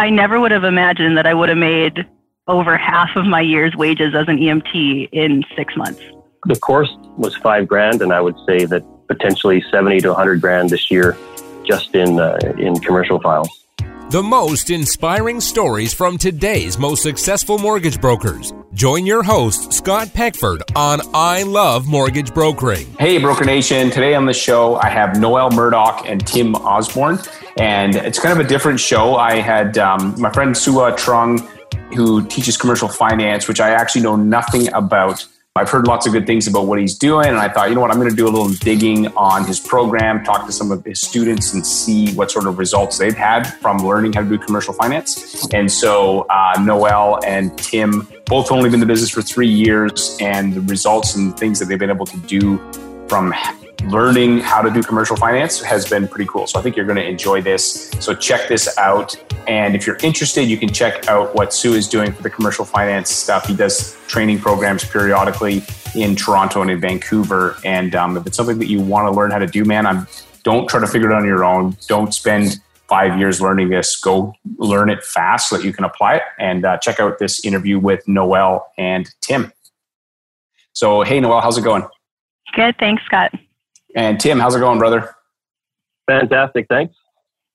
I never would have imagined that I would have made over half of my year's wages as an EMT in six months. The course was five grand, and I would say that potentially 70 to 100 grand this year just in, uh, in commercial files. The most inspiring stories from today's most successful mortgage brokers. Join your host, Scott Peckford, on I Love Mortgage Brokering. Hey, Broker Nation. Today on the show, I have Noel Murdoch and Tim Osborne. And it's kind of a different show. I had um, my friend Sua Trung, who teaches commercial finance, which I actually know nothing about. I've heard lots of good things about what he's doing, and I thought, you know what, I'm going to do a little digging on his program, talk to some of his students, and see what sort of results they've had from learning how to do commercial finance. And so, uh, Noel and Tim both only been in the business for three years, and the results and things that they've been able to do from learning how to do commercial finance has been pretty cool. So I think you're going to enjoy this. So check this out. And if you're interested, you can check out what Sue is doing for the commercial finance stuff. He does training programs periodically in Toronto and in Vancouver. And um, if it's something that you want to learn how to do, man, I'm don't try to figure it out on your own. Don't spend five years learning this. Go learn it fast so that you can apply it. And uh, check out this interview with Noel and Tim. So, hey, Noel, how's it going? Good. Thanks, Scott. And Tim, how's it going, brother? Fantastic. Thanks.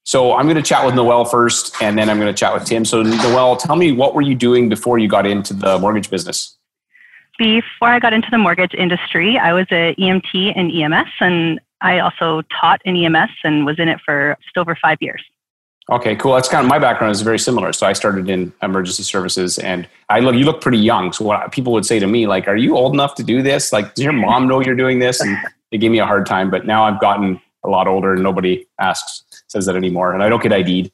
So I'm going to chat with Noel first, and then I'm going to chat with Tim. So Noel, tell me what were you doing before you got into the mortgage business? Before I got into the mortgage industry, I was an EMT and EMS, and I also taught in EMS and was in it for just over five years. Okay, cool. That's kind of my background is very similar. So I started in emergency services, and I look. You look pretty young. So what people would say to me, like, "Are you old enough to do this? Like, does your mom know you're doing this?" And they gave me a hard time. But now I've gotten a lot older, and nobody asks says that anymore, and I don't get ID'd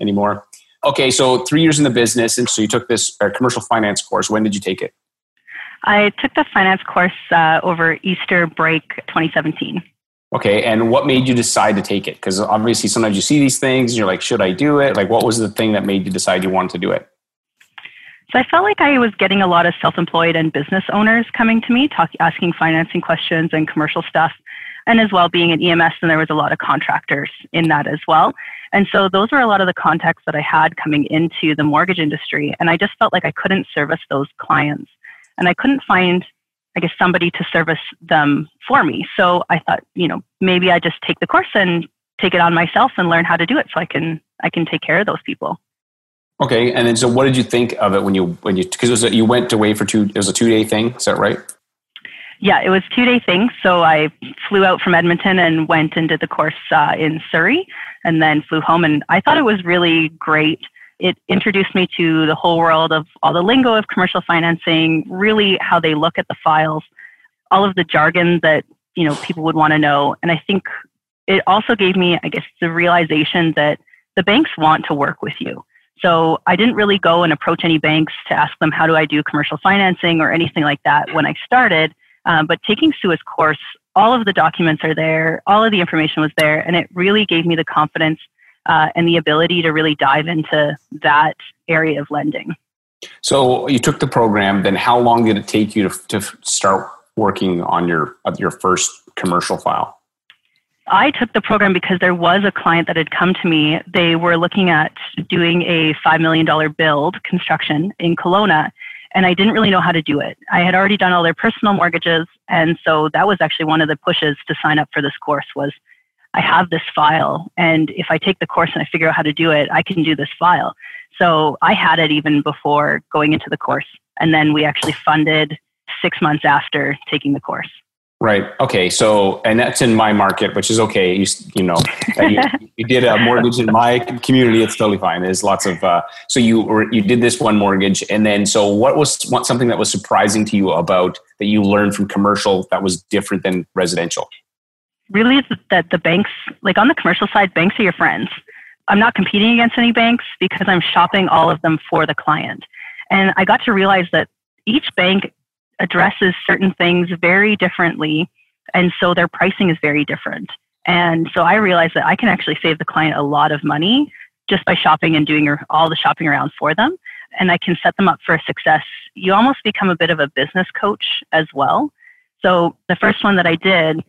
anymore. Okay, so three years in the business, and so you took this uh, commercial finance course. When did you take it? I took the finance course uh, over Easter break 2017. Okay, and what made you decide to take it? Because obviously, sometimes you see these things, and you're like, "Should I do it?" Like, what was the thing that made you decide you wanted to do it? So I felt like I was getting a lot of self-employed and business owners coming to me, talk, asking financing questions and commercial stuff, and as well being an EMS, and there was a lot of contractors in that as well. And so those were a lot of the contacts that I had coming into the mortgage industry, and I just felt like I couldn't service those clients, and I couldn't find I guess somebody to service them for me. So I thought, you know, maybe I just take the course and take it on myself and learn how to do it so I can I can take care of those people. Okay, and then so what did you think of it when you when you because it was a, you went away for two it was a two day thing is that right? Yeah, it was two day thing. So I flew out from Edmonton and went and did the course uh, in Surrey, and then flew home. And I thought it was really great it introduced me to the whole world of all the lingo of commercial financing, really how they look at the files, all of the jargon that you know people would want to know. And I think it also gave me, I guess, the realization that the banks want to work with you. So I didn't really go and approach any banks to ask them how do I do commercial financing or anything like that when I started. Um, but taking Sua's course, all of the documents are there, all of the information was there, and it really gave me the confidence uh, and the ability to really dive into that area of lending. So you took the program. Then how long did it take you to, to start working on your your first commercial file? I took the program because there was a client that had come to me. They were looking at doing a $5 million build construction in Kelowna, and I didn't really know how to do it. I had already done all their personal mortgages, and so that was actually one of the pushes to sign up for this course was I have this file, and if I take the course and I figure out how to do it, I can do this file. So I had it even before going into the course, and then we actually funded six months after taking the course. Right. Okay. So, and that's in my market, which is okay. You, you know, you, you, did a mortgage in my community. It's totally fine. There's lots of, uh, so you were, you did this one mortgage. And then, so what was what, something that was surprising to you about that you learned from commercial that was different than residential? really that the banks, like on the commercial side, banks are your friends. I'm not competing against any banks because I'm shopping all of them for the client. And I got to realize that each bank addresses certain things very differently. And so their pricing is very different. And so I realized that I can actually save the client a lot of money just by shopping and doing all the shopping around for them. And I can set them up for success. You almost become a bit of a business coach as well. So the first one that I did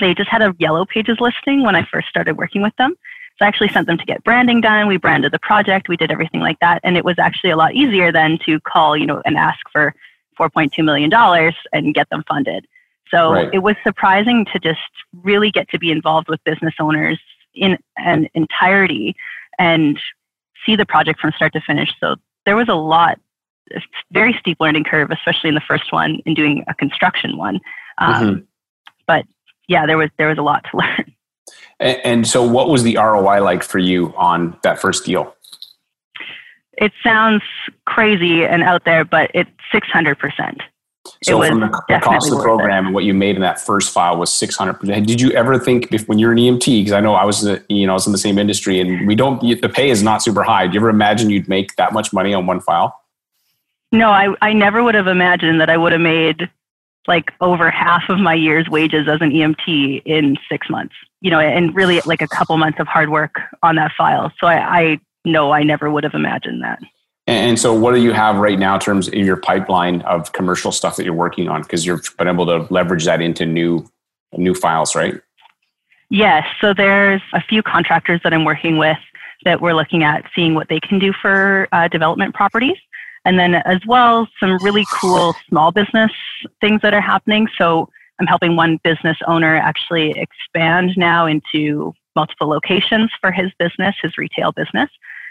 they just had a yellow pages listing when I first started working with them. So I actually sent them to get branding done. We branded the project. We did everything like that. And it was actually a lot easier than to call, you know, and ask for $4.2 million and get them funded. So right. it was surprising to just really get to be involved with business owners in an entirety and see the project from start to finish. So there was a lot, very steep learning curve, especially in the first one in doing a construction one. Um, mm-hmm. But yeah, there was there was a lot to learn. And, and so, what was the ROI like for you on that first deal? It sounds crazy and out there, but it's six hundred percent. So from the, the cost of the program and what you made in that first file was 600. Did you ever think if, when you're an EMT, because I know I was, you know, I was in the same industry and we don't, the pay is not super high. Do you ever imagine you'd make that much money on one file? No, I, I never would have imagined that I would have made like over half of my year's wages as an EMT in six months, you know, and really like a couple months of hard work on that file. So I, I know I never would have imagined that. And so, what do you have right now in terms of your pipeline of commercial stuff that you're working on? Because you've been able to leverage that into new new files, right? Yes. So there's a few contractors that I'm working with that we're looking at seeing what they can do for uh, development properties. And then as well, some really cool small business things that are happening. So I'm helping one business owner actually expand now into multiple locations for his business, his retail business.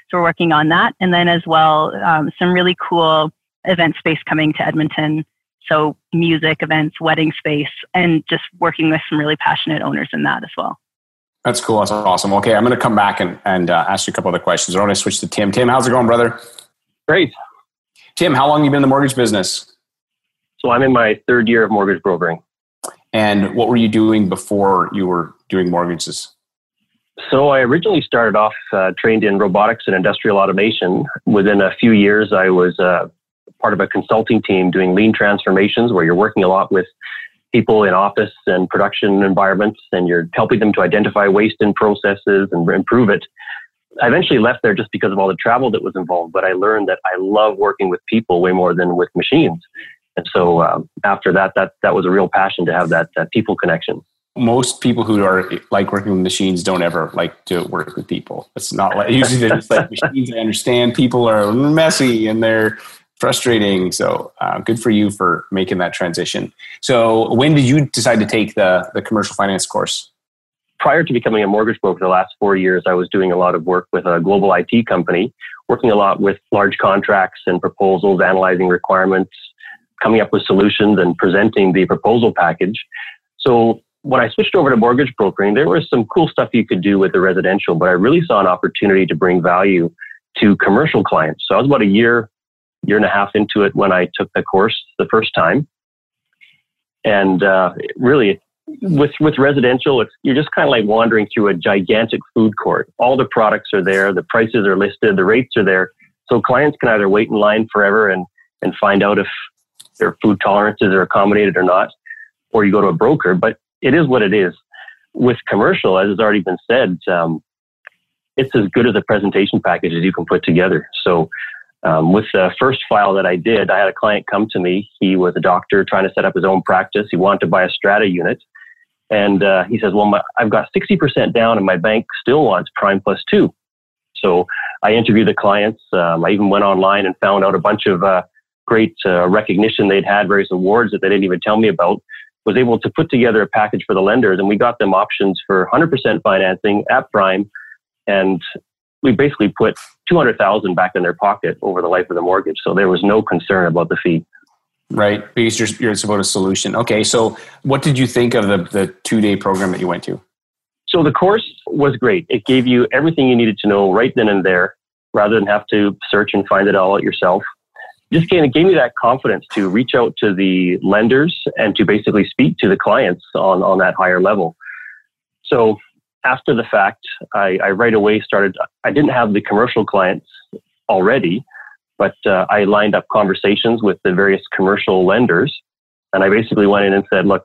So we're working on that. And then as well, um, some really cool event space coming to Edmonton. So music events, wedding space, and just working with some really passionate owners in that as well. That's cool. That's awesome. Okay, I'm going to come back and, and uh, ask you a couple other questions. I want to switch to Tim. Tim, how's it going, brother? Great. Tim, how long have you been in the mortgage business? So I'm in my third year of mortgage brokering. And what were you doing before you were doing mortgages? So I originally started off uh, trained in robotics and industrial automation. Within a few years, I was uh, part of a consulting team doing lean transformations, where you're working a lot with people in office and production environments, and you're helping them to identify waste in processes and improve it. I eventually left there just because of all the travel that was involved, but I learned that I love working with people way more than with machines. And so um, after that, that that was a real passion to have that, that people connection most people who are like working with machines don't ever like to work with people. It's not like usually they're just like machines. I understand people are messy and they're frustrating. So uh, good for you for making that transition. So when did you decide to take the the commercial finance course? Prior to becoming a mortgage broker, the last four years, I was doing a lot of work with a global IT company, working a lot with large contracts and proposals, analyzing requirements, coming up with solutions, and presenting the proposal package. So when I switched over to mortgage brokering, there was some cool stuff you could do with the residential, but I really saw an opportunity to bring value to commercial clients. So I was about a year, year and a half into it when I took the course the first time. And uh, really, with with residential, it's, you're just kind of like wandering through a gigantic food court. All the products are there, the prices are listed, the rates are there. So clients can either wait in line forever and and find out if their food tolerances are accommodated or not, or you go to a broker. But it is what it is. With commercial, as has already been said, um, it's as good as a presentation package as you can put together. So, um, with the first file that I did, I had a client come to me. He was a doctor trying to set up his own practice. He wanted to buy a strata unit. And uh, he says, Well, my, I've got 60% down, and my bank still wants prime plus two. So I interviewed the clients. Um, I even went online and found out a bunch of uh, great uh, recognition they'd had, various awards that they didn't even tell me about was able to put together a package for the lenders, and we got them options for 100% financing at prime, and we basically put 200,000 back in their pocket over the life of the mortgage. So there was no concern about the fee. Right, because you're, you're about a solution. Okay, so what did you think of the, the two day program that you went to? So the course was great. It gave you everything you needed to know right then and there, rather than have to search and find it all out yourself just kind of gave me that confidence to reach out to the lenders and to basically speak to the clients on, on that higher level. So after the fact, I, I right away started, I didn't have the commercial clients already, but uh, I lined up conversations with the various commercial lenders. And I basically went in and said, look,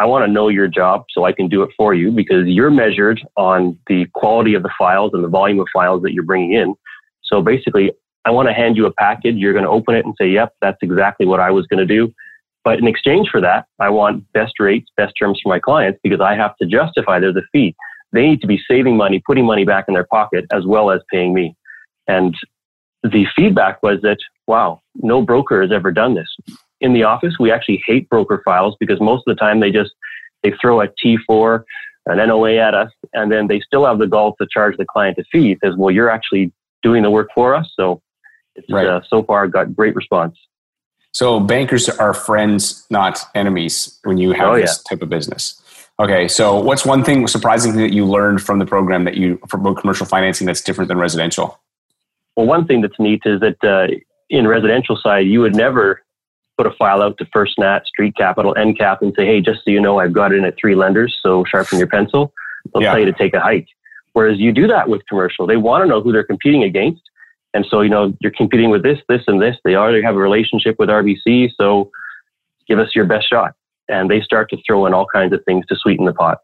I want to know your job so I can do it for you because you're measured on the quality of the files and the volume of files that you're bringing in. So basically, I want to hand you a package. You're going to open it and say, yep, that's exactly what I was going to do. But in exchange for that, I want best rates, best terms for my clients because I have to justify there's a fee. they need to be saving money, putting money back in their pocket, as well as paying me. And the feedback was that, wow, no broker has ever done this. In the office, we actually hate broker files because most of the time they just they throw a T4, an NOA at us, and then they still have the gall to charge the client a fee. Says, well, you're actually doing the work for us. So it's right. uh, so far got great response. So bankers are friends, not enemies when you have oh, this yeah. type of business. Okay, so what's one thing surprising that you learned from the program that you for commercial financing that's different than residential? Well, one thing that's neat is that uh, in residential side, you would never put a file out to First Nat, Street Capital, MCAP, and say, "Hey, just so you know, I've got it in at three lenders, so sharpen your pencil." They'll yeah. tell you to take a hike. Whereas you do that with commercial, they want to know who they're competing against, and so you know you're competing with this, this, and this. They already have a relationship with RBC, so give us your best shot. And they start to throw in all kinds of things to sweeten the pot.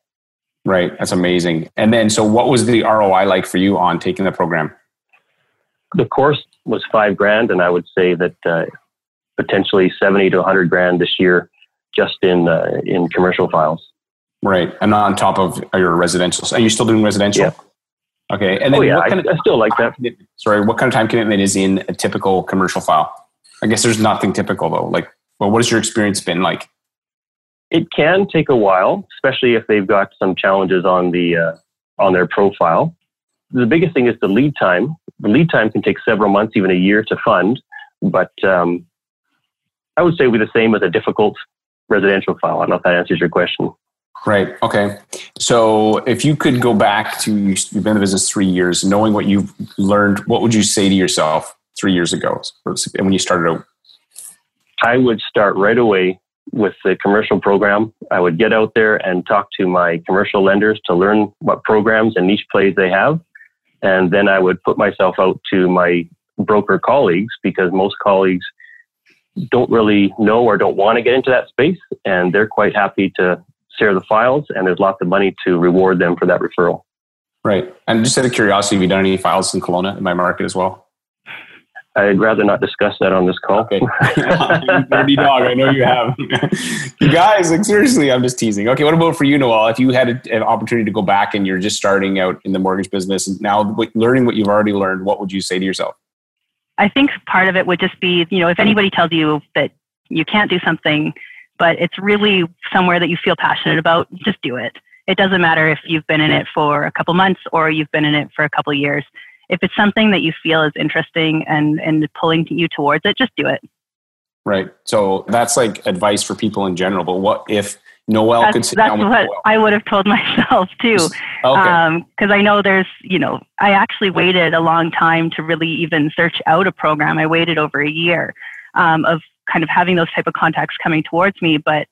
Right, that's amazing. And then, so what was the ROI like for you on taking the program? the course was five grand, and I would say that uh, potentially seventy to hundred grand this year just in uh, in commercial files. Right, and on top of your residential. Are you still doing residential? Yeah. Okay, and then oh, yeah, what kind I, of, I still like that. Sorry, what kind of time commitment is in a typical commercial file? I guess there's nothing typical though. Like, well, what has your experience been like? It can take a while, especially if they've got some challenges on the uh, on their profile. The biggest thing is the lead time the lead time can take several months, even a year to fund. But um, I would say we're the same as a difficult residential file. I don't know if that answers your question. Right. Okay. So if you could go back to you've been in the business three years, knowing what you've learned, what would you say to yourself three years ago and when you started out? I would start right away with the commercial program. I would get out there and talk to my commercial lenders to learn what programs and niche plays they have. And then I would put myself out to my broker colleagues because most colleagues don't really know or don't want to get into that space. And they're quite happy to share the files. And there's lots of money to reward them for that referral. Right. And just out of curiosity, have you done any files in Kelowna in my market as well? I'd rather not discuss that on this call. Okay. Dirty dog, I know you have. you guys, like seriously, I'm just teasing. Okay, what about for you, Noel? If you had a, an opportunity to go back and you're just starting out in the mortgage business and now learning what you've already learned, what would you say to yourself? I think part of it would just be, you know, if anybody tells you that you can't do something, but it's really somewhere that you feel passionate about, just do it. It doesn't matter if you've been in it for a couple months or you've been in it for a couple years if it's something that you feel is interesting and and pulling you towards it, just do it. Right. So that's like advice for people in general. But what if Noel that's, could sit that's down what Noel? I would have told myself too. Because okay. um, I know there's, you know, I actually waited a long time to really even search out a program. I waited over a year um, of kind of having those type of contacts coming towards me. But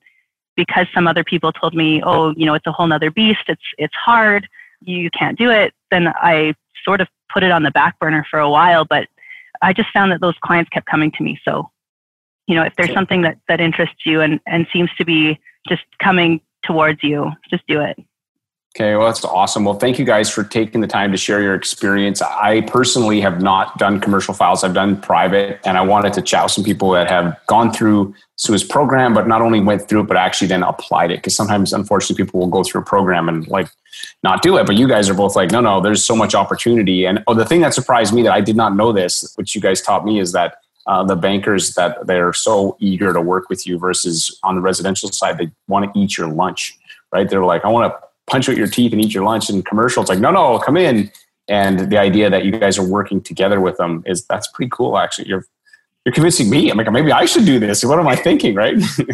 because some other people told me, oh, you know, it's a whole nother beast. It's it's hard. You can't do it. Then I sort of put it on the back burner for a while, but I just found that those clients kept coming to me. So, you know, if there's something that, that interests you and, and seems to be just coming towards you, just do it. Okay, well, that's awesome. Well, thank you guys for taking the time to share your experience. I personally have not done commercial files, I've done private, and I wanted to chat with some people that have gone through Sua's program, but not only went through it, but actually then applied it. Because sometimes, unfortunately, people will go through a program and like not do it. But you guys are both like, no, no, there's so much opportunity. And oh, the thing that surprised me that I did not know this, which you guys taught me, is that uh, the bankers that they're so eager to work with you versus on the residential side, they want to eat your lunch, right? They're like, I want to punch out your teeth and eat your lunch. And commercial, it's like, no, no, come in. And the idea that you guys are working together with them is that's pretty cool. Actually, you're you're convincing me. I'm like, maybe I should do this. What am I thinking, right?